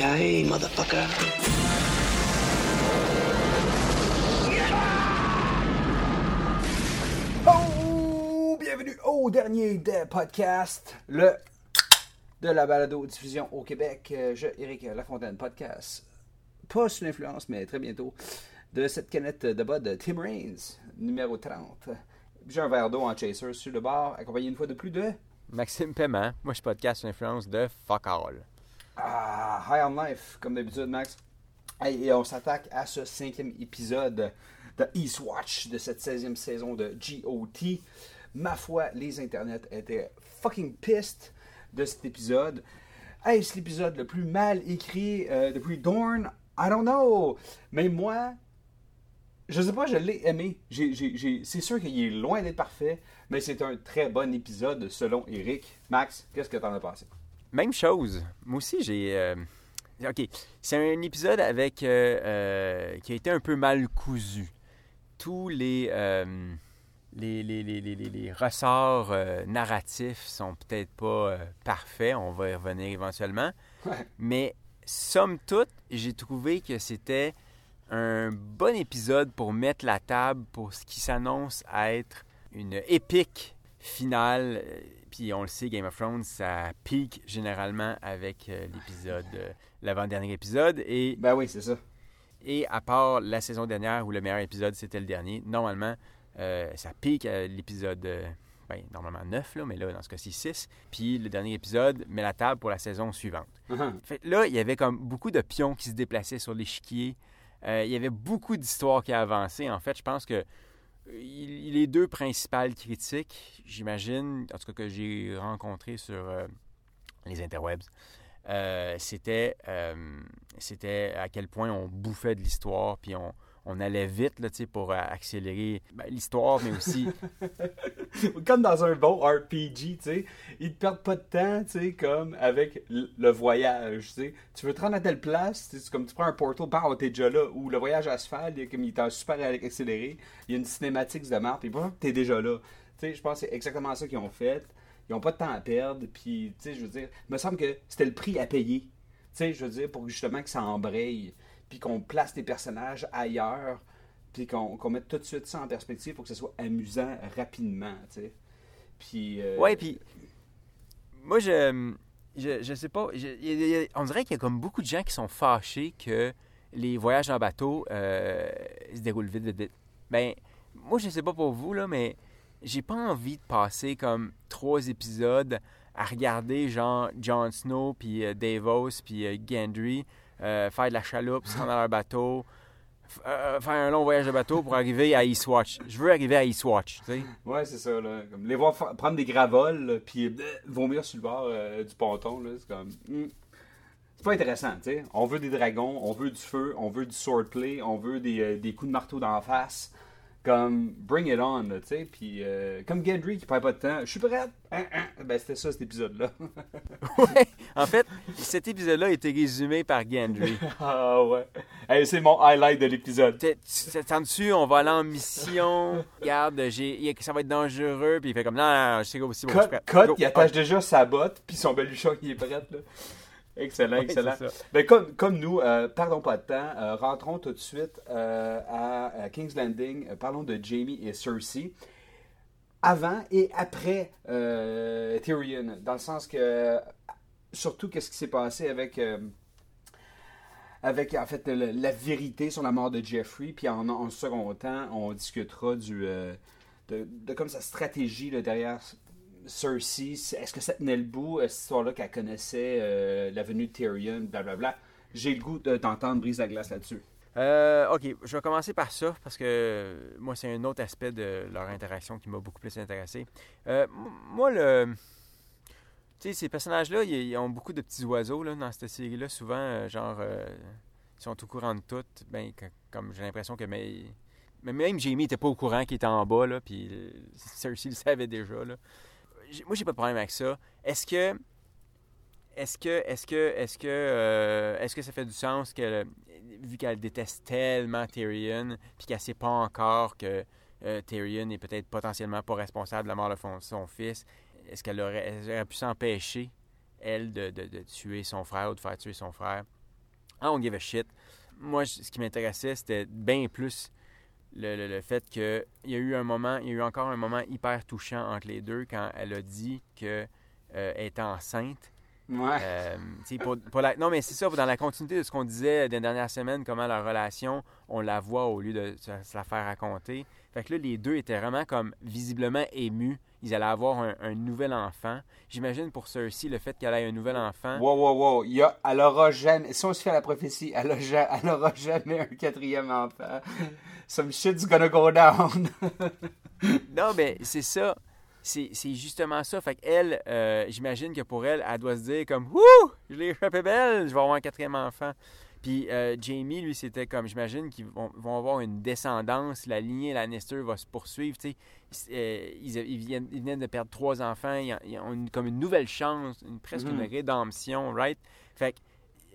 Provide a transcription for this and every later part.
Motherfucker. Oh! Bienvenue au dernier des podcasts, le de la balado-diffusion au Québec. Euh, Je, Éric Lafontaine, podcast, pas sous l'influence, mais très bientôt, de cette canette de bas de Tim Raines, numéro 30. J'ai un verre d'eau en chaser sur le bar, accompagné une fois de plus de Maxime Paiement, moi je podcast sur l'influence de Fuck All. Ah, High on Life, comme d'habitude, Max. Hey, et on s'attaque à ce cinquième épisode de Eastwatch de cette 16e saison de GOT. Ma foi, les internets étaient fucking pissed de cet épisode. Est-ce l'épisode le plus mal écrit euh, depuis Dorn? I don't know. Mais moi, je sais pas, je l'ai aimé. C'est sûr qu'il est loin d'être parfait, mais c'est un très bon épisode selon Eric. Max, qu'est-ce que t'en as pensé? Même chose, moi aussi j'ai... euh, Ok, c'est un épisode avec euh, euh, qui a été un peu mal cousu. Tous les, les, les, les, les, ressorts narratifs sont peut-être pas parfaits, on va y revenir éventuellement. Ouais. Mais somme toute, j'ai trouvé que c'était un bon épisode pour mettre la table pour ce qui s'annonce à être une épique finale. Puis on le sait, Game of Thrones, ça pique généralement avec euh, l'épisode, euh, l'avant-dernier épisode. Et, Ben oui, c'est ça. et à part la saison dernière où le meilleur épisode c'était le dernier, normalement, euh, ça pique à l'épisode. ben, normalement 9, là, mais là, dans ce cas-ci, 6. Puis le dernier épisode met la table pour la saison suivante. Uh-huh. Fait là, il y avait comme beaucoup de pions qui se déplaçaient sur l'échiquier. Il y avait beaucoup d'histoires qui avançaient. En fait, je pense que les deux principales critiques, j'imagine, en tout cas que j'ai rencontrées sur euh, les interwebs, euh, c'était euh, c'était à quel point on bouffait de l'histoire, puis on, on allait vite là, pour euh, accélérer ben, l'histoire, mais aussi comme dans un bon RPG, ils te perdent pas de temps, comme avec le voyage, tu veux te rendre à telle place, c'est comme tu prends un portal, bah, t'es déjà là, ou le voyage à cheval, il comme il est super accéléré, il y a une cinématique de map, puis bah, t'es déjà là. Je pense que c'est exactement ça qu'ils ont fait. Ils ont pas de temps à perdre, puis, je veux dire, il me semble que c'était le prix à payer, je veux dire, pour justement que ça embraye, puis qu'on place les personnages ailleurs, puis qu'on mette tout de suite ça en perspective pour que ce soit amusant rapidement, tu sais. Puis. euh, Ouais, puis moi, je, je, je sais pas. on dirait qu'il y a comme beaucoup de gens qui sont fâchés que les voyages en bateau euh, se déroulent vite, vite, vite. Ben, moi, je sais pas pour vous, là, mais j'ai pas envie de passer comme trois épisodes à regarder, genre, Jon Snow, puis euh, Davos, puis euh, Gendry euh, faire de la chaloupe, se rendre dans leur bateau, f- euh, faire un long voyage de bateau pour arriver à Eastwatch. Je veux arriver à Eastwatch, tu sais. Ouais, c'est ça, là. Comme les voir prendre des gravoles, puis euh, vomir sur le bord euh, du ponton, là. C'est comme. hmm. C'est pas intéressant, tu sais. On veut des dragons, on veut du feu, on veut du swordplay, on veut des, euh, des coups de marteau d'en face. Comme, bring it on, tu sais. Puis, euh, comme Gendry qui perd pas de temps, je suis prête. Hein, hein. Ben, c'était ça, cet épisode-là. Ouais. En fait, cet épisode-là a été résumé par Gendry. ah, ouais. Hey, c'est mon highlight de l'épisode. T'attends-tu, on va aller en mission? Regarde, j'ai, ça va être dangereux. Puis il fait comme, non, non, non, je sais aussi. Bon, je suis prêt. il attache déjà sa botte, puis son baluchon qui est prêt, là. Excellent, excellent. Ben, comme, comme nous, euh, perdons pas de temps, euh, rentrons tout de suite euh, à, à King's Landing. Euh, parlons de Jamie et Cersei. Avant et après euh, Tyrion, dans le sens que, surtout, qu'est-ce qui s'est passé avec, euh, avec en fait, le- la vérité sur la mort de Jeffrey, puis en, en second temps, on discutera du, euh, de, de comme sa stratégie là, derrière Cersei. Est-ce que ça tenait le bout, euh, cette histoire-là qu'elle connaissait, euh, la venue de Tyrion, blablabla? J'ai le goût de t'entendre brise la glace là-dessus. Euh, ok, je vais commencer par ça parce que moi, c'est un autre aspect de leur interaction qui m'a beaucoup plus intéressé. Euh, moi, le. Tu sais, ces personnages-là, ils, ont beaucoup de petits oiseaux là, dans cette série-là. Souvent, euh, genre, euh, ils sont au courant de tout. Ben, comme j'ai l'impression que mais, même Jamie était pas au courant qu'il était en bas, là, puis euh, Cersei le savait déjà. Là. Moi, j'ai pas de problème avec ça. Est-ce que. Est-ce que, est-ce que, est-ce que, euh, est-ce que ça fait du sens que, vu qu'elle déteste tellement Tyrion, puis qu'elle sait pas encore que euh, Tyrion est peut-être potentiellement pas responsable de la mort de son, fils, est-ce qu'elle aurait, aurait pu s'empêcher, elle, de, tuer son frère ou de faire tuer son frère? I don't give a shit. Moi, ce qui m'intéressait, c'était bien plus le, le- le fait qu'il y a eu un moment, il y a eu encore un moment hyper touchant entre les deux quand elle a dit qu'elle était enceinte. Ouais. Euh, pour, pour la- non, mais c'est ça, dans la continuité de ce qu'on disait des dernières semaines, comment leur relation, on la voit au lieu de se la faire raconter. Fait que là, les deux étaient vraiment comme visiblement émus. Ils allaient avoir un, un nouvel enfant. J'imagine pour Cersei, le fait qu'elle ait un nouvel enfant. Wow, wow, wow. Il y a, elle aura jamais. Si on se fait à la prophétie, elle, a elle aura jamais un quatrième enfant. Some shit's gonna go down. Non, mais c'est ça. C'est c'est justement ça. Fait qu'elle, euh, j'imagine que pour elle, elle doit se dire comme Wouh, je l'ai échappé belle, je vais avoir un quatrième enfant. Puis euh, Jamie, lui, c'était comme, j'imagine qu'ils vont, vont avoir une descendance, la lignée Lannister va se poursuivre. tu sais. Euh, ils, ils viennent, ils viennent de perdre trois enfants, ils ont, ils ont une- comme une nouvelle chance, une- presque une rédemption, right? Fait que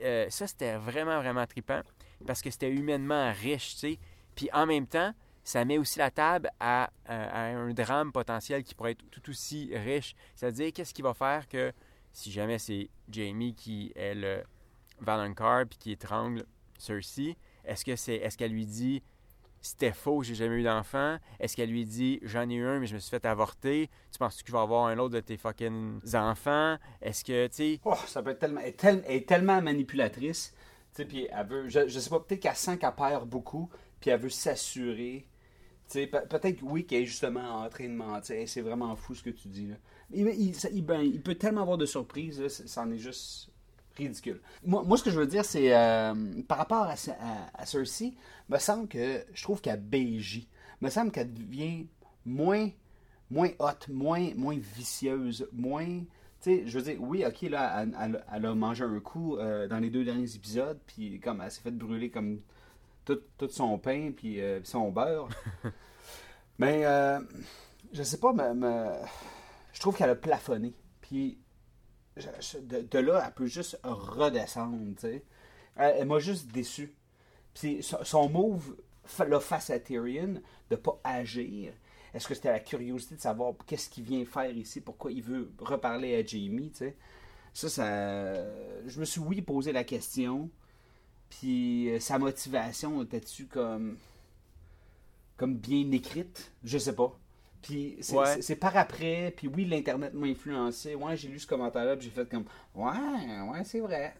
euh, ça, c'était vraiment, vraiment trippant parce que c'était humainement riche, tu sais. Puis en même temps, ça met aussi la table à, à- à un drame potentiel qui pourrait être tout aussi riche. C'est-à-dire, qu'est-ce qui va faire que si jamais c'est Jamie qui est le Valonqar puis qui étrangle Cersei, est-ce que c'est est-ce qu'elle lui dit c'était faux, j'ai jamais eu d'enfant? Est-ce qu'elle lui dit j'en ai eu un mais je me suis fait avorter? Tu penses que je vais avoir un autre de tes fucking enfants? Est-ce que tu sais? Oh, ça peut être tellement. Elle est, tel- elle est tellement manipulatrice. Tu sais, puis elle veut. Je, je sais pas, peut-être qu'elle sent qu'elle perd beaucoup, puis elle veut s'assurer. Tu pe- peut-être, oui, qu'elle est justement en train de mentir. C'est vraiment fou ce que tu dis, là. Il, ben, il peut tellement avoir de surprises, c'en est juste ridicule. Moi, moi, ce que je veux dire, c'est euh, par rapport à, à, à Cersei, me semble que je trouve qu'elle BJ. me semble qu'elle devient moins moins hot, moins, moins vicieuse, moins. Tu sais, je veux dire, oui, ok, là, elle, elle- elle a mangé un coup euh, dans les deux derniers épisodes, puis comme elle s'est fait brûler comme tout, tout son pain, puis euh, son beurre. Mais, euh, je sais pas, mais, mais je trouve qu'elle a plafonné. Puis, de, là, elle peut juste redescendre, tu. Elle, elle m'a juste déçu. Puis son, move là, face à Tyrion, de pas agir, est-ce que c'était la curiosité de savoir qu'est-ce qu'il vient faire ici, pourquoi il veut reparler à Jamie, tu sais? Ça, ça... Je me suis, oui, posé la question. Puis euh, sa motivation était-tu comme... comme bien écrite? Je sais pas. Puis c'est Ouais. par après, puis oui, l'Internet m'a influencé. Ouais, j'ai lu ce commentaire-là, puis j'ai fait comme... Ouais, ouais, c'est vrai.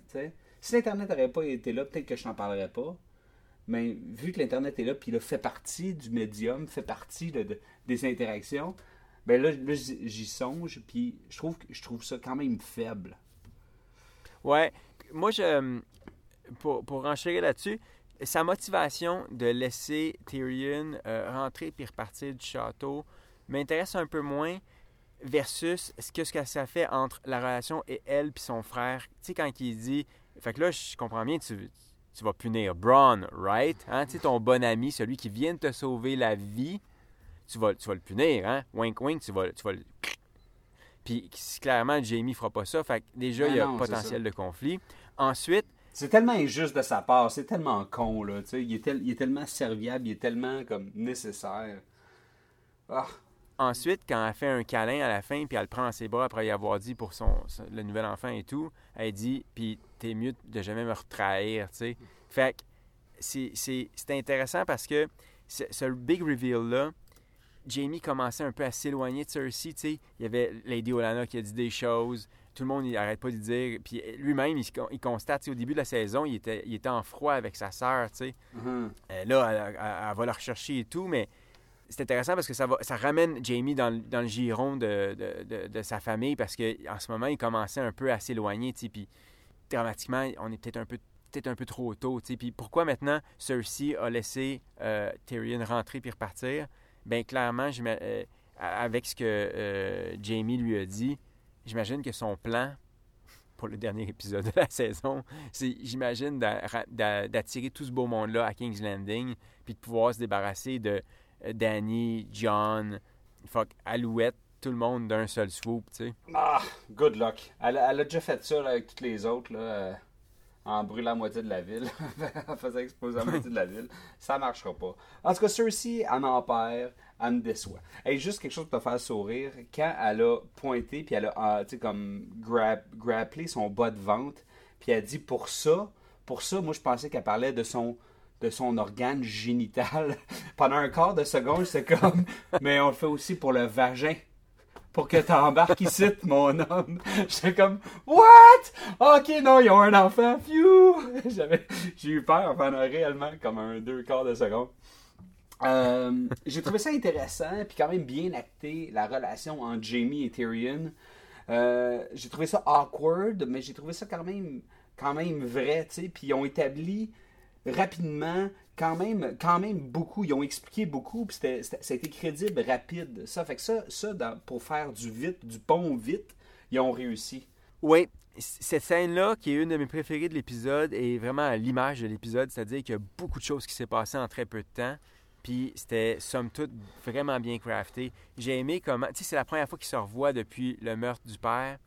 Si l'Internet n'aurait pas été là, peut-être que je n'en parlerais pas. Mais vu que l'Internet est là, puis il a fait partie du médium, fait partie de- de- des interactions, ben là, là, j'y songe, puis je trouve, je trouve ça quand même faible. Ouais, moi, je, pour, pour renchérir là-dessus, sa motivation de laisser Tyrion euh, rentrer puis repartir du château m'intéresse un peu moins versus ce que, ce que ça fait entre la relation et elle puis son frère. Tu sais, quand il dit... Fait que là, je comprends bien, tu, tu vas punir Braun, right? Hein? Tu sais, ton bon ami, celui qui vient de te sauver la vie, tu vas, tu vas le punir, hein? Wink, wink, tu vas, tu vas le... Puis clairement, Jamie fera pas ça. Fait que déjà, Ah il y a c'est potentiel de conflit. Ensuite, C'est tellement injuste de sa part, c'est tellement con, là, tu sais. Il, est tel- il est tellement serviable, il est tellement, comme, nécessaire. Ah, ensuite, quand elle fait un câlin à la fin, puis elle le prend dans ses bras après y avoir dit pour son, le nouvel enfant et tout, elle dit, puis t'es mieux de jamais me retrahir, tu sais. Fait que c'est- c'est c'est intéressant parce que ce, big reveal-là, Jamie commençait un peu à s'éloigner de Cersei, tu sais. Il y avait Lady Olenna qui a dit des choses, tout le monde il arrête pas de dire, puis lui-même, il, il constate, tu sais, au début de la saison, il était, il était en froid avec sa sœur, tu sais. mhm. Euh, là, elle, elle- elle va la rechercher et tout, mais c'est intéressant parce que ça, va, ça ramène Jamie dans, dans le giron de, de- de- sa famille parce qu'en ce moment, il commençait un peu à s'éloigner, puis dramatiquement, on est peut-être un peu peut-être un peu trop tôt. Puis pourquoi maintenant Cersei a laissé euh, Tyrion rentrer puis repartir? Ben clairement, euh, avec ce que euh, Jamie lui a dit, j'imagine que son plan pour le dernier épisode de la saison, c'est, j'imagine, d'a- d'a- d'attirer tout ce beau monde-là à King's Landing, puis de pouvoir se débarrasser de Danny, John, fuck, Alouette, tout le monde d'un seul swoop, tu sais. Ah, good luck. Elle, a- déjà fait ça avec toutes les autres, là, euh, en brûlant la moitié de la ville, en faisant exploser la moitié de la ville. Ça marchera pas. En tout cas, Cersei, elle en perd, elle me déçoit. Et juste quelque chose pour te faire sourire, quand elle a pointé, puis elle a, ah, tu sais, comme, grab, grapplé son bas de ventre, puis elle dit pour ça, pour ça, moi, je pensais qu'elle parlait de son de son organe génital. Pendant un quart de seconde, c'est comme, mais on le fait aussi pour le vagin pour que t'embarques ici, mon homme. J'étais comme, what? Ok, non, ils ont un enfant. J'avais, j'ai eu peur pendant réellement comme un deux quarts de seconde. Euh, j'ai trouvé ça intéressant, puis quand même bien acté la relation entre Jamie et Tyrion. Euh, j'ai trouvé ça awkward, mais j'ai trouvé ça quand même, quand même vrai, tu sais. Puis ils ont établi rapidement, quand même, quand même beaucoup. Ils ont expliqué beaucoup, puis c'était, c'était- ça a été crédible, rapide. Ça fait que ça, ça pour faire du vite, du pont vite, ils ont réussi. Oui, cette scène-là, qui est une de mes préférées de l'épisode, est vraiment à l'image de l'épisode, c'est-à-dire qu'il y a beaucoup de choses qui s'est passées en très peu de temps. Puis c'était, somme toute, vraiment bien crafté. J'ai aimé comment. Tu sais, c'est la première fois qu'ils se revoient depuis le meurtre du père.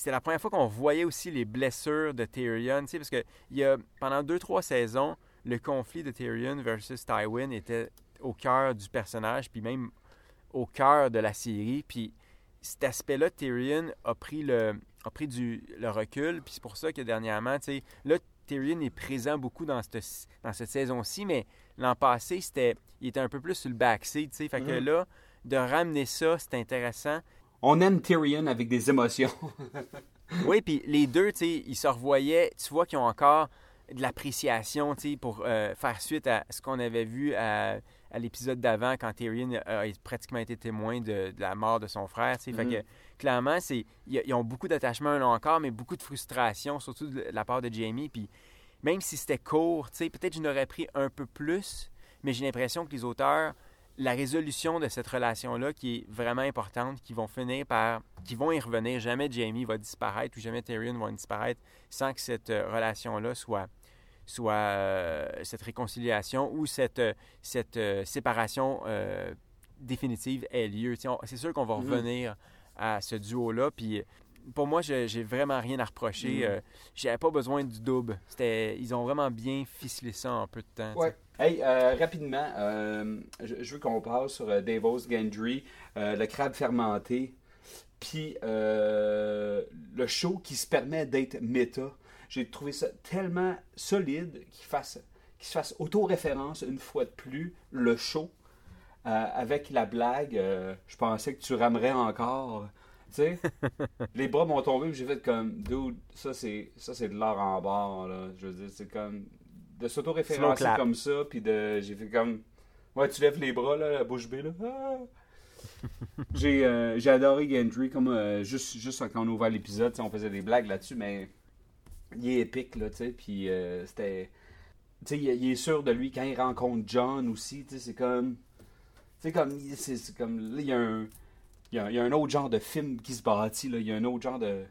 C'était la première fois qu'on voyait aussi les blessures de Tyrion. Tu sais, parce que il y a, pendant deux, trois saisons, le conflit de Tyrion versus Tywin était au cœur du personnage, puis même au cœur de la série. Puis cet aspect-là, Tyrion a pris le, a pris du, le recul. Puis c'est pour ça que dernièrement, tu sais, là, Tyrion est présent beaucoup dans cette, dans cette saison-ci, mais l'an passé, c'était, il était un peu plus sur le backseat, tu sais. Fait que Mhm. là, de ramener ça, c'est intéressant. On aime Tyrion avec des émotions. Oui, puis les deux, tu sais, ils se revoyaient. Tu vois qu'ils ont encore de l'appréciation, tu sais, pour euh, faire suite à ce qu'on avait vu à, à l'épisode d'avant quand Tyrion a, a pratiquement été témoin de, de la mort de son frère, tu sais. Fait que, clairement, c'est, ils, ils ont beaucoup d'attachement là encore, mais beaucoup de frustration, surtout de la part de Jamie. Puis même si c'était court, tu sais, peut-être je n'aurais pris un peu plus, mais j'ai l'impression que les auteurs, la résolution de cette relation-là, qui est vraiment importante, qui vont finir par, qui vont y revenir. Jamais Jamie va disparaître ou jamais Tyrion va disparaître sans que cette euh, relation-là soit, soit euh, cette réconciliation ou cette, euh, cette euh, séparation euh, définitive ait lieu. C'est sûr qu'on va Mhm. revenir à ce duo-là. Puis pour moi, je- j'ai vraiment rien à reprocher. Mhm. Euh, J'avais pas besoin du double. C'était, ils ont vraiment bien ficelé ça en peu de temps. Ouais. Hey, euh, rapidement, euh, je, je veux qu'on parle sur euh, Davos Gendry, euh, le crabe fermenté, puis le show qui se permet d'être méta. J'ai trouvé ça tellement solide qu'il fasse, qu'il se fasse auto-référence une fois de plus, le show, avec la blague. je pensais que tu ramerais encore. Sais, les bras m'ont tombé, j'ai fait comme, dude, ça c'est, ça c'est de l'art en barre, là. Je veux dire, c'est comme, de s'auto-référencer comme ça, puis de, j'ai fait comme, ouais, tu lèves les bras, là, la bouche bée, là. Ah! j'ai, euh, j'ai adoré Gendry, comme, euh, juste, juste quand on a ouvert l'épisode, on faisait des blagues là-dessus, mais il est épique, là, tu sais, puis euh, c'était, tu sais, il, il est sûr de lui quand il rencontre John aussi, tu sais, c'est comme, tu sais, comme, c'est comme, là, il y a un, il y, a, un autre genre de film qui se bâtit. Il y a un autre genre de.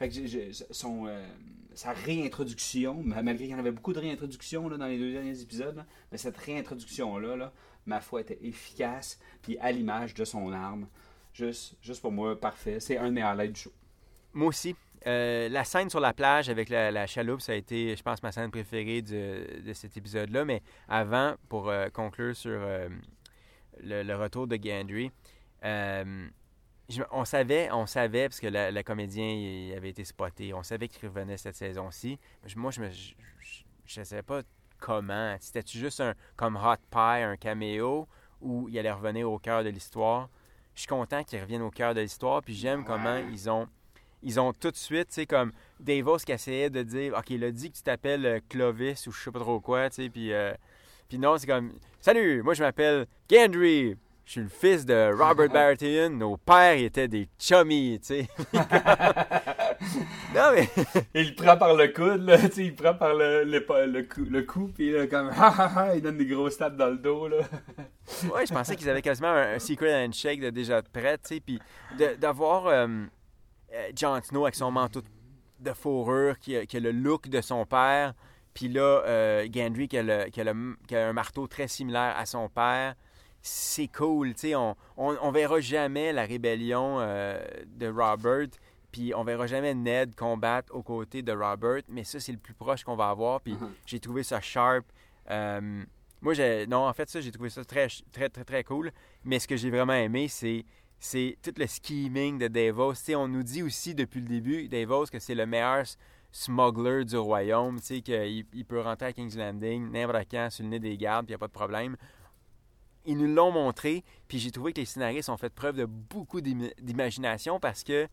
Euh, sa réintroduction, ma- malgré qu'il y en avait beaucoup de réintroductions dans les deux derniers épisodes, mais cette réintroduction-là, là, ma foi, était efficace, puis à l'image de son arme. Juste, pour moi, parfait. C'est un des highlights du show. Moi aussi. Euh, la scène sur la plage avec la, chaloupe, ça a été, je pense, ma scène préférée de, cet épisode-là. Mais avant, pour euh, conclure sur le, le retour de Gendry, euh, je- on savait, on savait, parce que le, comédien il avait été spoté, on savait qu'il revenait cette saison-ci. Moi, je ne je, je- savais pas comment. C'était-tu juste un, comme Hot Pie, un caméo, ou il allait revenir au cœur de l'histoire? Je suis content qu'il revienne au cœur de l'histoire, puis j'aime comment ils ont ils ont tout de suite, tu sais, comme Davos qui essayait de dire, OK, il a dit que tu t'appelles euh, Clovis ou je sais pas trop quoi, tu sais, puis, euh, puis non, c'est comme, Salut, moi je m'appelle Gendry, je suis le fils de Robert Baratheon, nos pères étaient des chummies, tu sais. non, mais, Il le prend par le coude, là, tu sais, il prend par le, le, le, cou, le cou, puis là, comme, ha ha ha, il donne des grosses tapes dans le dos, là. ouais, je pensais qu'ils avaient quasiment un, un secret handshake de déjà prêt, tu sais, puis d'avoir. euh, euh, Jon Snow avec son manteau de fourrure, qui a, qui a le look de son père. Puis là, euh, Gendry qui a, le- qui a le- qui a un marteau très similaire à son père. C'est cool, tu sais. On, on, on verra jamais la rébellion euh, de Robert. Puis on verra jamais Ned combattre aux côtés de Robert. Mais ça, c'est le plus proche qu'on va avoir. Puis Mhm. j'ai trouvé ça sharp. Euh, moi, j'ai, non, en fait, ça, j'ai trouvé ça très, très, très, très cool. Mais ce que j'ai vraiment aimé, c'est, c'est tout le scheming de Davos. Tu sais, on nous dit aussi depuis le début, Davos, que c'est le meilleur smuggler du royaume. Tu sais, qu'il il peut rentrer à King's Landing n'importe quand sur le nez des gardes, puis il n'y a pas de problème. Ils nous l'ont montré, puis j'ai trouvé que les scénaristes ont fait preuve de beaucoup d'im- d'imagination parce que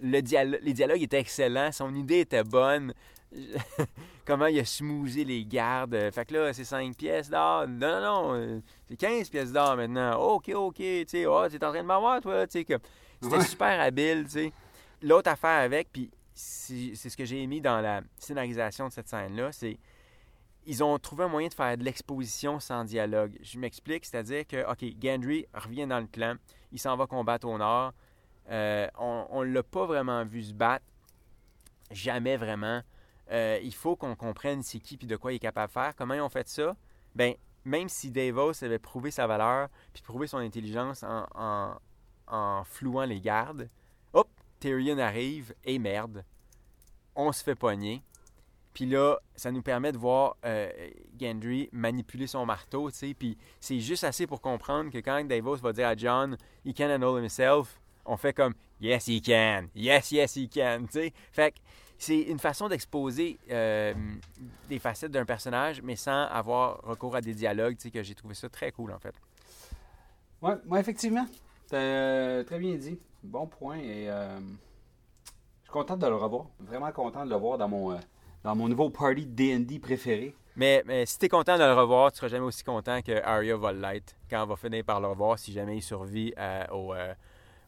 le dialo- les dialogues étaient excellents, son idée était bonne. Comment il a smoothed les gardes. Fait que là, c'est 5 pièces d'or. Non, non, non, euh, c'est 15 pièces d'or maintenant. OK, OK, tu sais, oh, t'es en train de m'avoir, toi, tu sais, que c'était Ouais. super habile, tu sais. L'autre affaire avec, puis c'est c'est ce que j'ai mis dans la scénarisation de cette scène-là, c'est ils ont trouvé un moyen de faire de l'exposition sans dialogue. Je m'explique, c'est-à-dire que, OK, Gendry revient dans le clan, il s'en va combattre au nord. Euh, on ne l'a pas vraiment vu se battre, jamais vraiment. Euh, il faut qu'on comprenne c'est qui puis de quoi il est capable de faire. Comment ils ont fait ça? Ben, même si Davos avait prouvé sa valeur puis prouvé son intelligence en, en, en flouant les gardes, hop, Tyrion arrive et merde, on se fait pogner. Puis là, ça nous permet de voir euh, Gendry manipuler son marteau, tu sais. Puis c'est juste assez pour comprendre que quand Davos va dire à John, « He can handle himself », on fait comme « Yes, he can! Yes, yes, he can! ». Fait que c'est une façon d'exposer euh, des facettes d'un personnage, mais sans avoir recours à des dialogues, tu que j'ai trouvé ça très cool, en fait. Ouais, ouais, effectivement. Euh, très bien dit. Bon point. Et je suis content de le revoir. Vraiment content de le voir dans mon, dans mon nouveau party D&D préféré. Mais, mais si t'es content de le revoir, tu seras jamais aussi content que Arya va l'être quand on va finir par le revoir si jamais il survit euh, au, euh,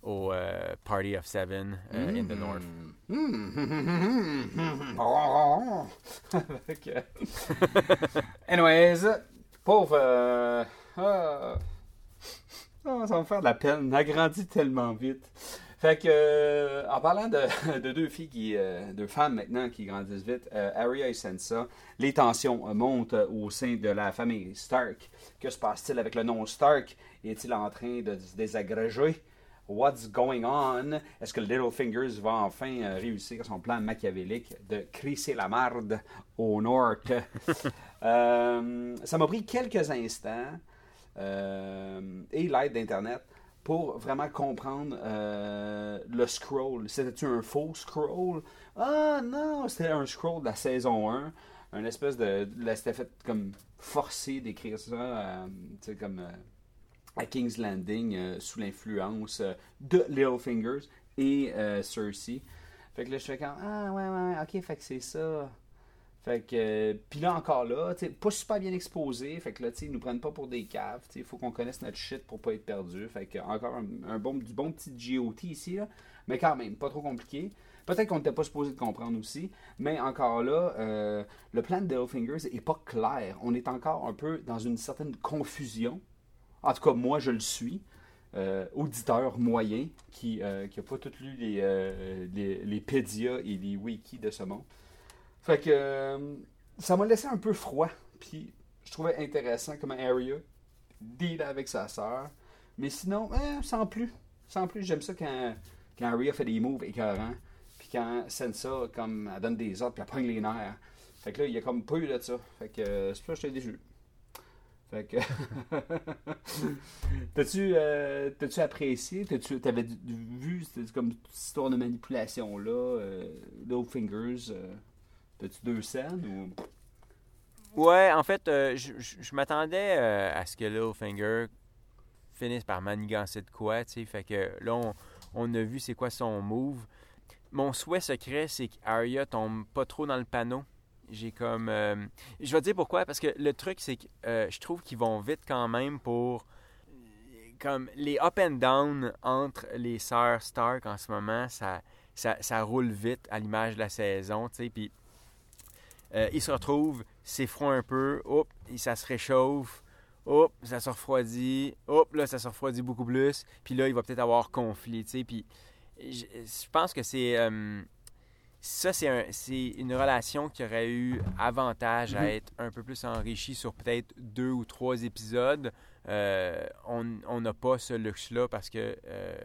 au euh, Party of Seven euh, in the North. Fait que- Anyways, pauvre. ah, ah, ça va me faire de la peine. Elle grandit tellement vite. Fait que, euh, en parlant de, de deux filles qui, euh, deux femmes maintenant qui grandissent vite, euh, Arya et Sansa, les tensions euh, montent au sein de la famille Stark. Que se passe-t-il avec le nom Stark? Est-il en train de se désagréger? What's going on? Est-ce que Littlefingers va enfin réussir son plan machiavélique de crisser la marde au nord Ça m'a pris quelques instants et l'aide d'Internet pour vraiment comprendre euh, le scroll. C'était-tu un faux scroll? Ah non, c'était un scroll de la saison 1. Un espèce de... C'était fait comme forcé d'écrire ça, euh, tu sais, comme... euh, à King's Landing sous l'influence de Littlefingers et Cersei. Fait que là, je fais comme Ah, ouais, ouais, ok, fait que c'est ça. Fait que. euh, Puis là, encore là, tu sais, pas super bien exposé. Fait que là, tu sais, ils nous prennent pas pour des caves. Il faut qu'on connaisse notre shit pour pas être perdu. Fait que, encore un, bon, du bon petit GOT ici, là. Mais quand même, pas trop compliqué. Peut-être qu'on n'était pas supposé de comprendre aussi. Mais encore là, euh, le plan de Littlefingers est pas clair. On est encore un peu dans une certaine confusion. En tout cas, moi, je le suis. Euh, auditeur moyen qui n'a pas tout lu les, euh, les, les et les wikis de ce monde. Fait que euh, ça m'a laissé un peu froid. Puis je trouvais intéressant comment Arya deal avec sa sœur. Mais sinon, eh, sans plus. Sans plus, j'aime ça quand, quand Arya fait des moves écœurants. Puis quand Sansa, comme, elle donne des ordres, puis elle pogne les nerfs. Fait que là, il y a comme peu de ça. Fait que euh, c'est pour ça que j'étais déçu. Fait que. T'as-tu euh, t'as-tu apprécié? T'as-tu t'avais vu comme cette histoire de manipulation là, euh, Littlefinger's euh, T'as-tu deux scènes ou? Ouais, en fait, euh, je, m'attendais euh, à ce que Littlefinger finisse par manigancer de quoi, tu sais. Fait que là, on, on a vu c'est quoi son move. Mon souhait secret, c'est qu'Arya tombe pas trop dans le panneau. J'ai comme. euh, je vais te dire pourquoi, parce que le truc, c'est que euh, je trouve qu'ils vont vite quand même pour. Comme les up and down entre les sœurs Stark en ce moment, ça, ça, ça roule vite à l'image de la saison, tu sais. Puis euh, ils se retrouvent, c'est froid un peu, hop, ça se réchauffe, hop, ça se refroidit, hop, là, ça se refroidit beaucoup plus, puis là, il va peut-être avoir conflit, tu sais, puis je, je pense que c'est. euh, ça, c'est un- c'est une relation qui aurait eu avantage à Mhm. être un peu plus enrichie sur peut-être deux ou trois épisodes. Euh, on on n'a pas ce luxe-là parce que euh,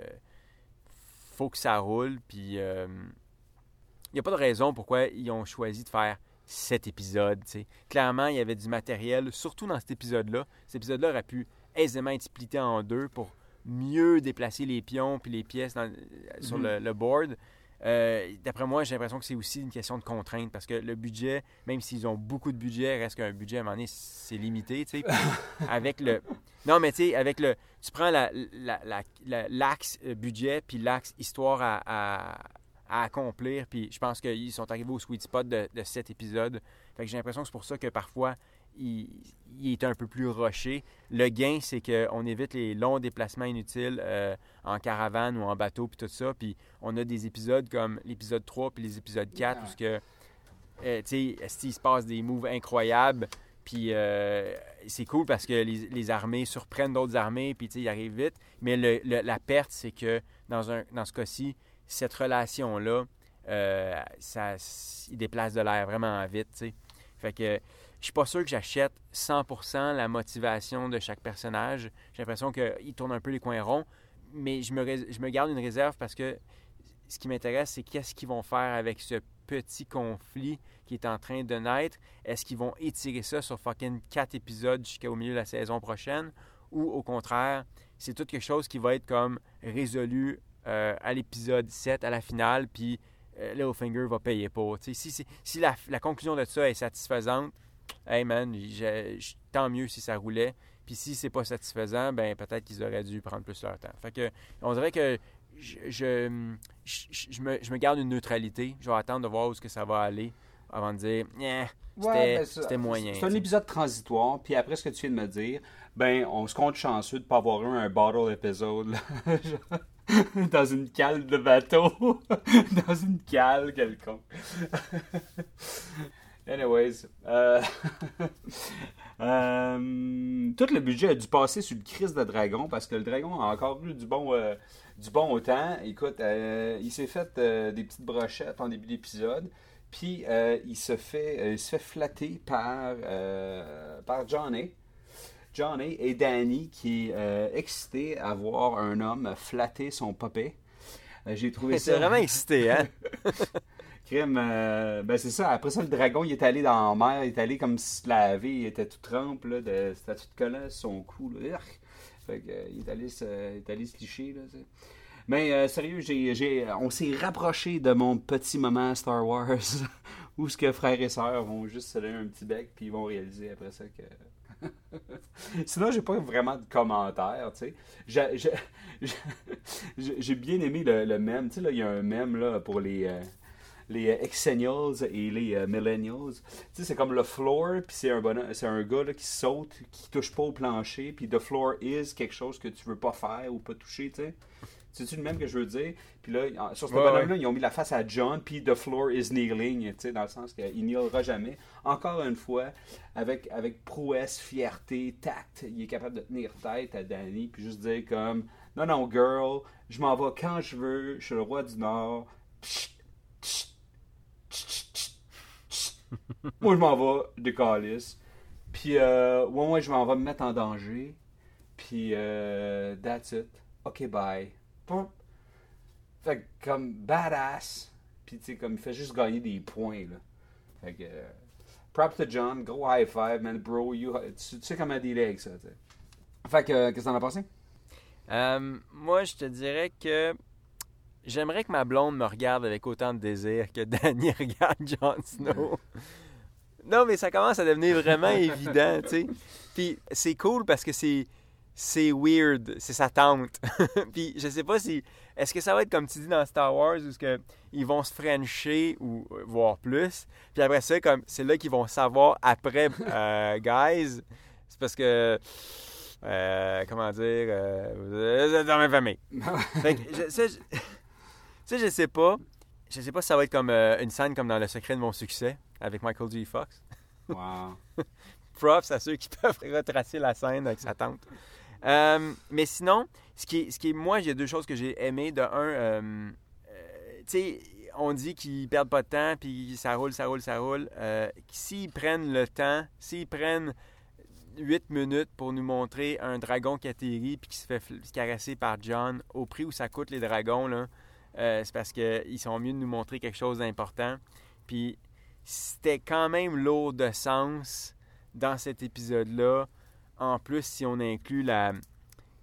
faut que ça roule. Puis il n'y a pas de raison pourquoi ils ont choisi de faire cet épisode. Clairement, il y avait du matériel, surtout dans cet épisode-là. Cet épisode-là aurait pu aisément être splitté en deux pour mieux déplacer les pions puis les pièces dans- sur Mhm. le, le board. Euh, D'après moi, j'ai l'impression que c'est aussi une question de contrainte parce que le budget, même s'ils ont beaucoup de budget, reste qu'un budget à un moment donné, c'est limité. tu sais. Avec le. Non, mais tu sais, avec le. Tu prends la- la- la- la- l'axe euh, budget puis l'axe histoire à, à- à accomplir. Puis je pense qu'ils sont arrivés au sweet spot de, de cet épisode. Fait que j'ai l'impression que c'est pour ça que parfois, il, il est un peu plus rushé. Le gain, c'est qu'on évite les longs déplacements inutiles euh, en caravane ou en bateau, puis tout ça. Puis on a des épisodes comme l'épisode 3 puis les épisodes 4 où ce que, euh, tu sais, esti, il se passe des moves incroyables? Puis euh, c'est cool parce que les, les armées surprennent d'autres armées, puis tu sais, ils arrivent vite. Mais le- le- la perte, c'est que dans, un, dans ce cas-ci, cette relation-là, euh, ça, il déplace de l'air vraiment vite, tu sais. Fait que je suis pas sûr que j'achète 100% la motivation de chaque personnage. J'ai l'impression qu'il tourne un peu les coins ronds, mais je me, garde une réserve parce que ce qui m'intéresse, c'est qu'est-ce qu'ils vont faire avec ce petit conflit qui est en train de naître. Est-ce qu'ils vont étirer ça sur fucking quatre épisodes jusqu'au milieu de la saison prochaine? Ou au contraire, c'est tout quelque chose qui va être comme résolu euh, à l'épisode 7, à la finale, puis euh, Littlefinger va payer pour. Si si, si la, la conclusion de ça est satisfaisante, hey man, je- je- tant mieux si ça roulait. Puis si c'est pas satisfaisant, ben peut-être qu'ils auraient dû prendre plus leur temps. Fait que on dirait que je, je, je- me, je me garde une neutralité. Je vais attendre de voir où est-ce que ça va aller avant de dire, yeah, Ouais, ben, c'était moyen. C'est un épisode transitoire, puis après ce que tu viens de me dire, ben, on se compte chanceux de ne pas avoir eu un bottle épisode dans une cale de bateau. dans une cale quelconque. Anyways. euh, euh, tout le budget a dû passer sur le crise de dragon parce que le dragon a encore eu du bon, euh, du bon temps. Écoute, euh, il s'est fait euh, des petites brochettes en début d'épisode. Puis il, se fait, il se fait flatter par, par Johnny. Johnny et Danny qui est euh, excité à voir un homme flatter son popé. Euh, J'ai trouvé ça. C'est vraiment excité, hein? Crime, euh, ben c'est ça. Après ça, le dragon, il est allé dans la mer, il est allé comme se laver, il était tout trempe, là, de, c'était tout collant sur son cou. Là. Fait que, euh, il, est allé se, il est allé se licher, là. Mais euh, sérieux, j'ai, j'ai, on s'est rapproché de mon petit moment Star Wars où ce que frères et sœurs vont juste se donner un petit bec puis ils vont réaliser après ça que. Sinon, j'ai pas vraiment de commentaires, tu sais. J'ai, bien aimé le, le mème. Tu sais, là, il y a un mème là, pour les, euh, les euh, Exennials et les euh, Millennials. Tu sais, c'est comme le floor, puis c'est un, un gars là, qui saute, qui touche pas au plancher, puis the floor is quelque chose que tu veux pas faire ou pas toucher, tu sais. C'est-tu le même que je veux dire? Puis là, sur ce Ouais, bonhomme-là, ouais. ils ont mis la face à John, puis The floor is kneeling, tu sais, dans le sens qu'il kneelera jamais. Encore une fois, avec, avec prouesse, fierté, tact, il est capable de tenir tête à Danny, puis juste dire comme Non, non, girl, je m'en vais quand je veux, je suis le roi du Nord. Moi, je m'en vais de calice. Puis, euh, ouais, ouais, je m'en vais me mettre en danger. Puis, euh, that's it. OK, bye. Fait que, comme badass. Puis, tu sais, comme il fait juste gagner des points, là. Fait que, euh, props to John, gros high five, man, bro. You, tu, tu sais comment dealer avec ça, tu sais. Fait que, euh, qu'est-ce que t'en as pensé? Euh, moi, je te dirais que j'aimerais que ma blonde me regarde avec autant de désir que Danny regarde Jon Snow. Non, mais ça commence à devenir vraiment évident, tu sais. Puis c'est cool parce que c'est c'est weird, c'est sa tante. Puis je sais pas si est-ce que ça va être comme tu dis dans Star Wars où que ils vont se frencher ou euh, voir plus. Puis après ça comme c'est là qu'ils vont savoir après euh, guys, c'est parce que euh, comment dire vous êtes dans ma famille. Fait que je, ça, je, ça, je sais pas. Je sais pas si ça va être comme euh, une scène comme dans Le secret de mon succès avec Michael J. Fox. Wow. Props à ceux qui peuvent retracer la scène avec sa tante. Euh, mais sinon, ce qui, ce qui est, moi, j'ai deux choses que j'ai aimées. De un, euh, euh, tu sais, on dit qu'ils perdent pas de temps, puis ça roule, ça roule, ça roule. S'ils prennent le temps, s'ils prennent 8 minutes pour nous montrer un dragon qui atterrit puis qui se fait caresser par John au prix où ça coûte les dragons, là, c'est parce qu'ils sont mieux de nous montrer quelque chose d'important. Puis c'était quand même lourd de sens dans cet épisode-là. En plus, si on inclut la,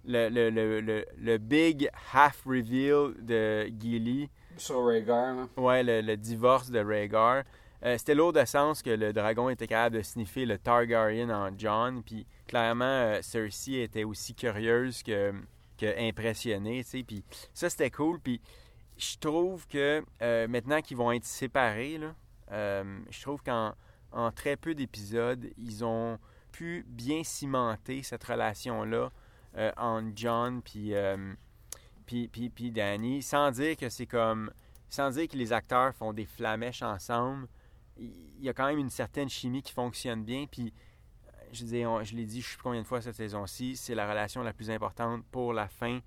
le, le, le, le, le big half reveal de Gilly, Sur Rhaegar, hein. Ouais, le, le divorce de Rhaegar. Euh, C'était lourd de sens que le dragon était capable de sniffer le Targaryen en John. Puis clairement, euh, Cersei était aussi curieuse que, que impressionnée. tu sais. Puis ça, c'était cool. Puis je trouve que euh, maintenant qu'ils vont être séparés, là, je trouve qu'en en très peu d'épisodes, ils ont bien cimenter cette relation-là euh, entre John puis, euh, puis, puis, puis Danny, sans dire que c'est comme sans dire que les acteurs font des flamèches ensemble, il y a quand même une certaine chimie qui fonctionne bien. Puis, euh, je, dis, je l'ai dit, je sais plus combien de fois cette saison-ci, c'est la relation la plus importante pour la fin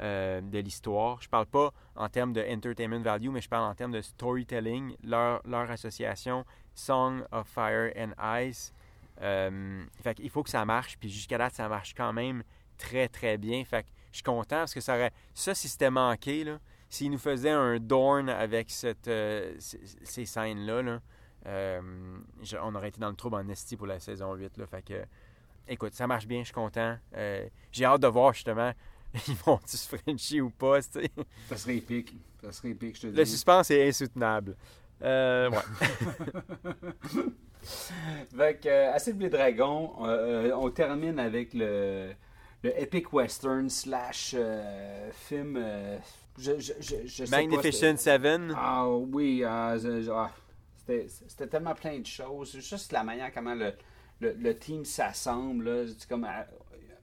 euh, de l'histoire. Je parle pas en termes de entertainment value, mais je parle en termes de storytelling. Leur, leur association, Song of Fire and Ice, euh, fait qu'il faut que ça marche. Puis jusqu'à date, ça marche quand même très, très bien. Fait que je suis content parce que ça aurait... Ça, si c'était manqué, là, s'ils nous faisaient un Dorn avec cette, euh, ces scènes-là, là, euh, on aurait été dans le trouble en esti pour la saison 8. Là, fait que, écoute, ça marche bien, je suis content. Euh, J'ai hâte de voir justement, ils vont-tu se Frenchie ou pas, tu sais. Ça serait épique. Ça serait épique, je te dis. Le suspense est insoutenable. Euh, ouais. Fait que, euh, assez de les dragons, euh, euh, on termine avec le, le epic western slash euh, film. je, je, je, je sais pas, Magnificent Seven. Ah oui, ah, ah, c'était tellement plein de choses. Juste la manière comment le, le, le team s'assemble. C'est comme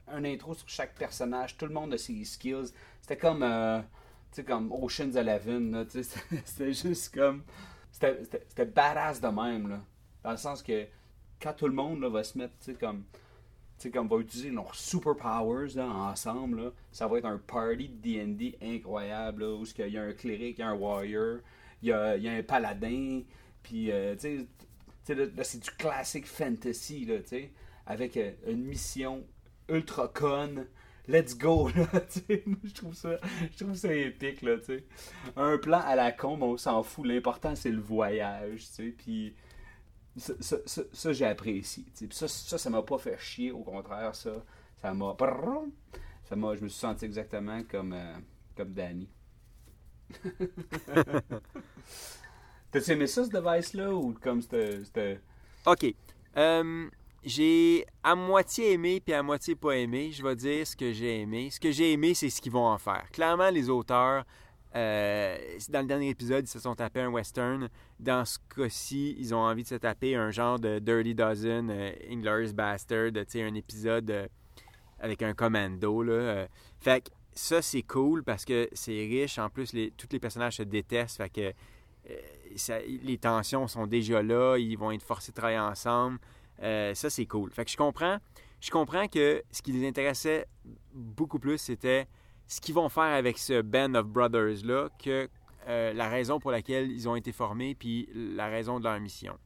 un intro sur chaque personnage. Tout le monde a ses skills. C'était comme, comme Ocean's Eleven. C'était juste comme. C'était badass de même. Là. Dans le sens que quand tout le monde là, va se mettre, tu sais, comme. Comme va utiliser leurs superpowers là, ensemble, là, ça va être un party de D&D incroyable, là, où il y a un cléric, il y a un warrior, il y a, y a un paladin, puis, euh, tu sais, là, c'est du classique fantasy, là, tu sais, avec euh, une mission ultra con, let's go, là, tu sais, moi, je trouve ça, je trouve ça épique, là, tu sais. Un plan à la con, on s'en fout, l'important, c'est le voyage, tu sais, puis ça, j'ai apprécié. Ça, ça, m'a pas fait chier. Au contraire, ça, ça m'a. Ça m'a. Je me suis senti exactement comme, euh, comme Danny. T'as-tu aimé ça, ce device-là, ou comme c'était. c'était- OK. Euh, j'ai à moitié aimé puis à moitié pas aimé. Je vais dire ce que j'ai aimé. Ce que j'ai aimé, c'est ce qu'ils vont en faire. Clairement, les auteurs, euh, dans le dernier épisode, ils se sont tapés un western. Dans ce cas-ci, ils ont envie de se taper un genre de Dirty Dozen, euh, Inglourious Bastard, un épisode euh, avec un commando. Là, euh. Fait que ça, c'est cool parce que c'est riche. En plus, tous les personnages se détestent. Fait que les tensions sont déjà là, ils vont être forcés de travailler ensemble. Ça, c'est cool. Fait que je comprends. Je comprends que ce qui les intéressait beaucoup plus, c'était ce qu'ils vont faire avec ce band of brothers-là que euh, la raison pour laquelle ils ont été formés, puis la raison de leur mission.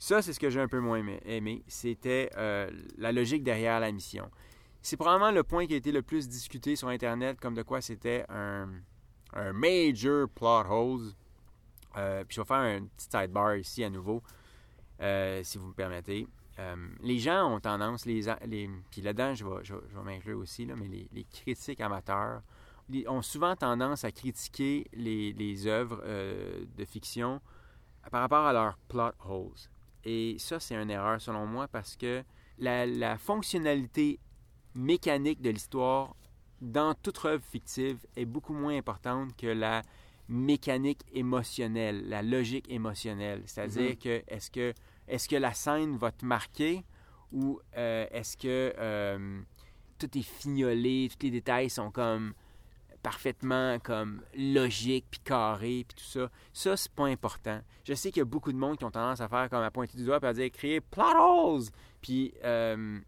Ça, c'est ce que j'ai un peu moins aimé. C'était euh, la logique derrière la mission. C'est probablement le point qui a été le plus discuté sur Internet, comme de quoi c'était un, major plot hole. Euh, puis je vais faire un petit sidebar ici à nouveau, si vous me permettez. Euh, les gens ont tendance, les, les puis là-dedans, je vais, je, vais- je vais m'inclure aussi, là, mais les, les critiques amateurs ont souvent tendance à critiquer les, les œuvres euh, de fiction par rapport à leurs plot holes. Et ça, c'est une erreur selon moi parce que la, la fonctionnalité mécanique de l'histoire dans toute œuvre fictive est beaucoup moins importante que la mécanique émotionnelle, la logique émotionnelle. C'est-à-dire que est-ce que est-ce que la scène va te marquer ou euh, est-ce que euh, tout est fignolé, tous les détails sont comme parfaitement comme logiques puis carrés puis tout ça? Ça c'est pas important. Je sais qu'il y a beaucoup de monde qui ont tendance à faire comme à pointer du doigt et à dire créer plot holes. Puis euh,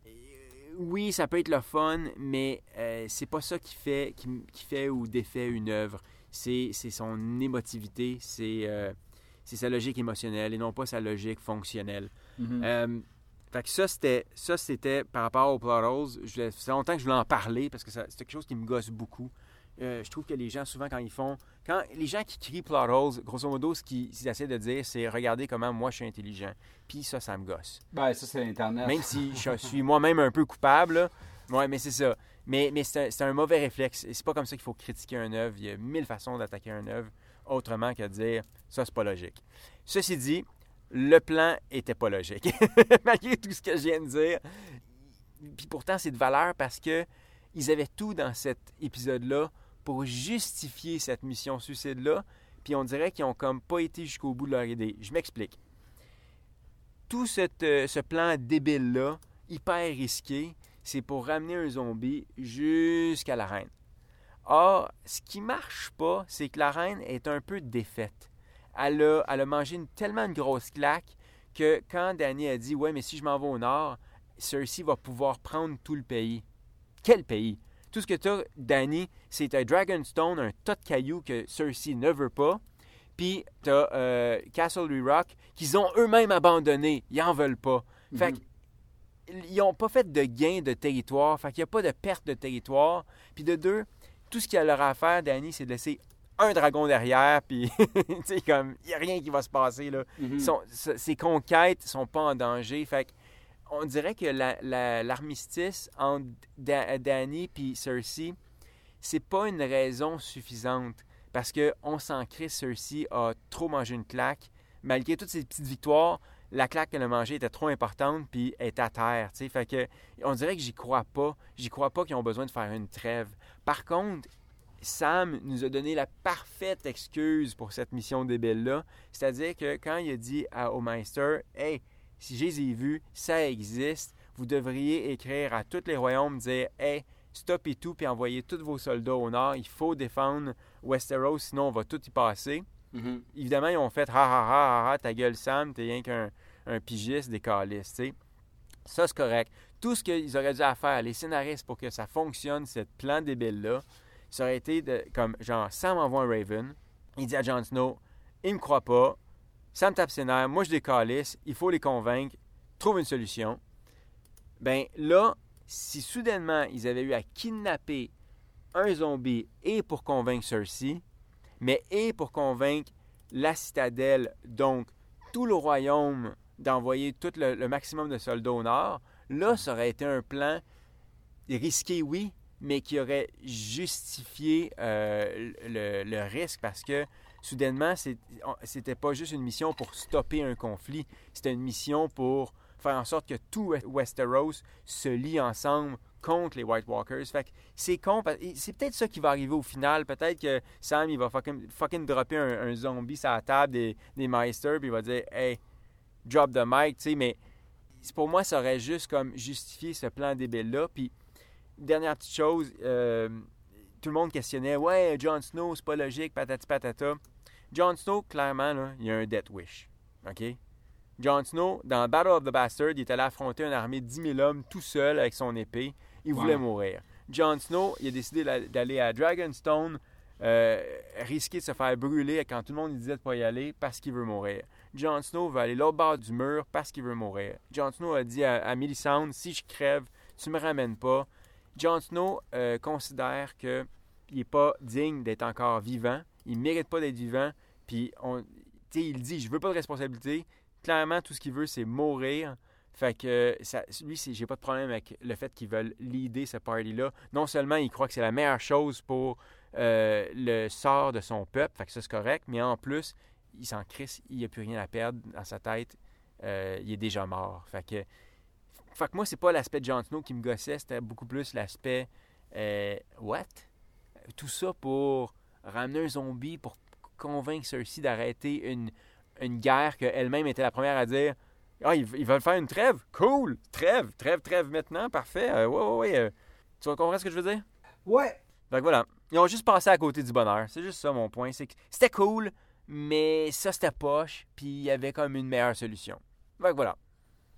oui, ça peut être le fun, mais euh, c'est pas ça qui fait, qui, fait ou défait une œuvre. C'est son émotivité, c'est c'est sa logique émotionnelle et non pas sa logique fonctionnelle. Mhm. Euh, fait que ça, c'était, ça, c'était par rapport au plot voulais- ça fait longtemps que je voulais en parler parce que c'est quelque chose qui me gosse beaucoup. Euh, je trouve que les gens, souvent, quand ils font. Quand les gens qui crient plot holes, grosso modo, ce qu'ils ils essaient de dire, c'est regardez comment moi je suis intelligent. Puis ça, ça me gosse. Ben, ça, c'est Internet. Même si je suis moi-même un peu coupable, là. Ouais, mais c'est ça. Mais, mais c'est un, c'est un mauvais réflexe. Et c'est pas comme ça qu'il faut critiquer un œuvre. Il y a mille façons d'attaquer un œuvre autrement que dire ça, c'est pas logique. Ceci dit, le plan était pas logique. Malgré tout ce que je viens de dire. Puis pourtant, c'est de valeur parce que ils avaient tout dans cet épisode-là pour justifier cette mission suicide-là. Puis on dirait qu'ils ont comme pas été jusqu'au bout de leur idée. Je m'explique. Tout euh, ce plan débile-là, hyper risqué, c'est pour ramener un zombie jusqu'à la reine. Or, ce qui marche pas, c'est que la reine est un peu défaite. Elle a, elle a mangé une, tellement une grosse claque que quand Danny a dit Ouais, mais si je m'en vais au nord, Cersei va pouvoir prendre tout le pays. Quel pays? Tout ce que tu as, Danny, c'est un Dragonstone, un tas de cailloux que Cersei ne veut pas. Puis tu as Castle Rock qu'ils ont eux-mêmes abandonné. Ils en veulent pas. Fait que ils n'ont pas fait de gain de territoire. Fait qu'il n'y a pas de perte de territoire. Puis de deux, tout ce qu'il y a leur à faire, Danny, c'est de laisser un dragon derrière. Puis, tu comme, il n'y a rien qui va se passer, là. Son- ce- ses conquêtes sont pas en danger. Fait on dirait que la- la- l'armistice entre Da- Danny et Cersei, c'est pas une raison suffisante. Parce que on s'en crée, Cersei a trop mangé une claque. Malgré toutes ces petites victoires, la claque qu'elle a mangée était trop importante, puis est à terre. tu sais. Fait que on dirait que j'y crois pas. J'y crois pas qu'ils ont besoin de faire une trêve. Par contre, Sam nous a donné la parfaite excuse pour cette mission débile-là. C'est-à-dire que quand il a dit à, au Meister, Hey, si je les ai vus, ça existe, vous devriez écrire à tous les royaumes, dire Hey, stoppez tout, puis envoyez tous vos soldats au nord. Il faut défendre Westeros, sinon on va tout y passer. Mhm. Évidemment, ils ont fait Ha ha ha ha ha, ta gueule, Sam, t'es rien qu'un un pigiste, des calices, tu sais. Ça, c'est correct. Tout ce qu'ils auraient dû à faire, les scénaristes, pour que ça fonctionne, ce plan débile-là, ça aurait été de, comme, genre, Sam envoie un Raven, il dit à Jon Snow, il me croit pas, Sam tape ses moi je décalisse, il faut les convaincre, trouve une solution. Ben là, si soudainement ils avaient eu à kidnapper un zombie et pour convaincre Cersei, mais et pour convaincre la citadelle, donc tout le royaume, d'envoyer tout le maximum de soldats au nord, là, ça aurait été un plan risqué, oui, mais qui aurait justifié euh, le, risque parce que soudainement, c'était pas juste une mission pour stopper un conflit, c'était une mission pour faire en sorte que tout Westeros se lie ensemble contre les White Walkers. Fait c'est con, c'est peut-être ça qui va arriver au final. Peut-être que Sam, il va fucking, fucking dropper un, un zombie sur la table des, des Meisters, puis il va dire « Hey, drop the mic », tu sais, mais pour moi, ça aurait juste comme justifié ce plan débile-là. Puis, dernière petite chose, euh, tout le monde questionnait « Ouais, Jon Snow, c'est pas logique, patati patata ». Jon Snow, clairement, là, il a un Death Wish, OK? Jon Snow, dans Battle of the Bastard, il est allé affronter une armée de 10 000 hommes tout seul avec son épée. Il voulait mourir. Jon Snow, il a décidé d'a- d'aller à Dragonstone, euh, risquer de se faire brûler quand tout le monde lui disait de pas y aller parce qu'il veut mourir. Jon Snow veut aller l'autre bord du mur parce qu'il veut mourir. Jon Snow a dit à, à Melisandre, si je crève, tu me ramènes pas. Jon Snow euh, considère que il est pas digne d'être encore vivant. Il mérite pas d'être vivant. Puis on, il dit, je veux pas de responsabilité. Clairement, tout ce qu'il veut, c'est mourir. Fait que ça, lui, j'ai pas de problème avec le fait qu'ils veulent leader ce party-là. Non seulement il croit que c'est la meilleure chose pour euh, le sort de son peuple, fait que ça c'est correct, mais en plus, il s'en crisse, il n'y a plus rien à perdre dans sa tête. Euh, il est déjà mort. Fait que, fait que moi, c'est pas l'aspect de Jon Snow qui me gossait, c'était beaucoup plus l'aspect euh, What? Tout ça pour ramener un zombie, pour convaincre Cersei d'arrêter une, une guerre qu'elle-même était la première à dire Ah, ils, ils veulent faire une trêve? Cool! Trêve, trêve, trêve maintenant, parfait. Euh, ouais, ouais, ouais. tu vas comprendre ce que je veux dire? Ouais. Fait que voilà. Ils ont juste passé à côté du bonheur. C'est juste ça mon point. C'est que c'était cool, mais ça c'était poche, puis il y avait comme une meilleure solution. Que voilà.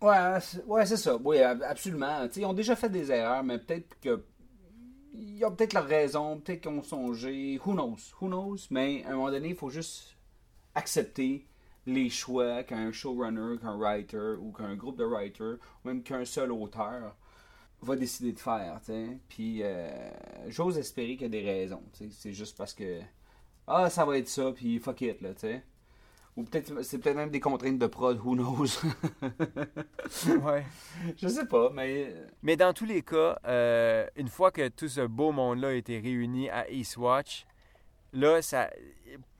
Ouais, c'est- ça. Oui, ab- absolument. Ils ont déjà fait des erreurs, mais peut-être que. Ils ont peut-être leur raison, peut-être qu'ils ont songé. Who knows? Who knows? Mais à un moment donné, il faut juste accepter les choix qu'un showrunner, qu'un writer ou qu'un groupe de writers, ou même qu'un seul auteur va décider de faire. tu sais. Puis euh, j'ose espérer qu'il y a des raisons. C'est juste parce que. Ah, ça va être ça, puis fuck it, là, tu sais. Ou peut-être c'est peut-être même des contraintes de prod, who knows? Ouais. Je sais pas, mais. Mais dans tous les cas, euh, une fois que tout ce beau monde-là a été réuni à Eastwatch, là, ça,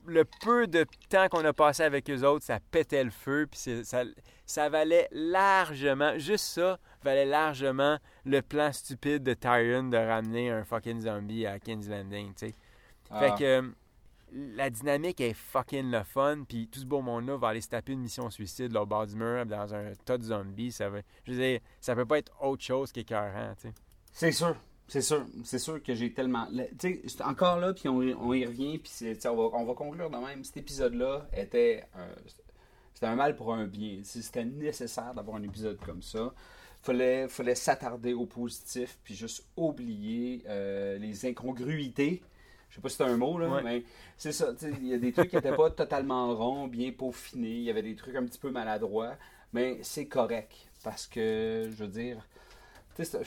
le peu de temps qu'on a passé avec eux autres, ça pétait le feu, puis ça, ça valait largement, juste ça, valait largement le plan stupide de Tyrion de ramener un fucking zombie à King's Landing, tu sais. Fait Ah. que euh, la dynamique est fucking le fun, puis tout ce beau monde-là va aller se taper une mission suicide là, au bord du mur dans un tas de zombies. Ça veut, je veux ça peut pas être autre chose qu'écœurant, tu. C'est sûr. C'est sûr. C'est sûr que j'ai tellement. le- Tu encore là, puis on, y revient, puis on va, on va conclure de même. Cet épisode-là était. un- mal pour un bien. C'était nécessaire d'avoir un épisode comme ça. Fallait, fallait s'attarder au positif, puis juste oublier euh, les incongruités. Je sais pas si c'est un mot, là, Ouais. mais c'est ça. Il y a des trucs qui n'étaient pas totalement ronds, bien peaufinés. Il y avait des trucs un petit peu maladroits. Mais c'est correct. Parce que, je veux dire, ça,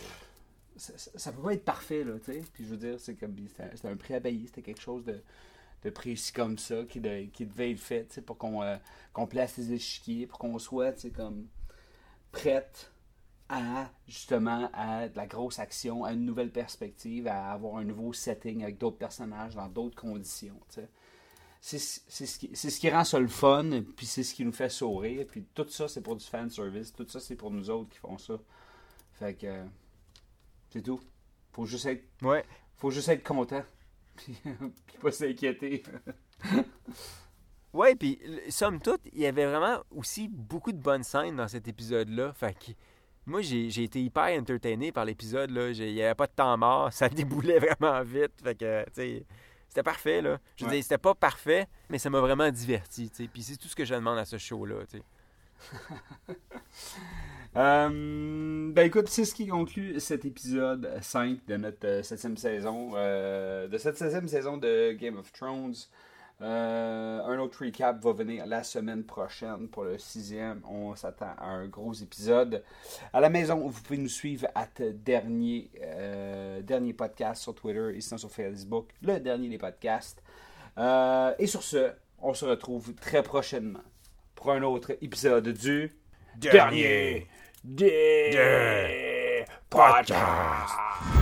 ça, ça peut pas être parfait, là, tu sais. Puis je veux dire, c'est comme, c'était un- prix à payer, c'était quelque chose de, de précis comme ça qui, de- qui devait être fait, tu sais, pour qu'on euh, qu'on place les échiquiers, pour qu'on soit, tu sais, comme prête à, justement, à de la grosse action, à une nouvelle perspective, à avoir un nouveau setting avec d'autres personnages dans d'autres conditions. C'est ce, qui, ce qui rend ça le fun, puis c'est ce qui nous fait sourire, puis tout ça, c'est pour du fan service, tout ça, c'est pour nous autres qui font ça. Fait que, euh, c'est tout. Faut juste être, Ouais. faut juste être content, puis, puis pas s'inquiéter. Ouais, puis somme toute, il y avait vraiment aussi beaucoup de bonnes scènes dans cet épisode-là. Fait que moi, j'ai été hyper entertainé par l'épisode. Il n'y avait pas de temps mort, ça déboulait vraiment vite. Fait que, c'était parfait, là. Je veux Ouais. c'était pas parfait, mais ça m'a vraiment diverti, tu sais. Puis c'est tout ce que je demande à ce show-là. Euh, ben écoute, c'est ce qui conclut cet épisode 5 de notre euh, septième saison, euh, de cette septième saison de Game of Thrones. Euh, un autre recap va venir la semaine prochaine pour le sixième. On s'attend à un gros épisode. À la maison, vous pouvez nous suivre à dernier, euh, dernier podcast sur Twitter et sinon sur Facebook, le dernier des podcasts. Euh, et sur ce, on se retrouve très prochainement pour un autre épisode du dernier des podcasts.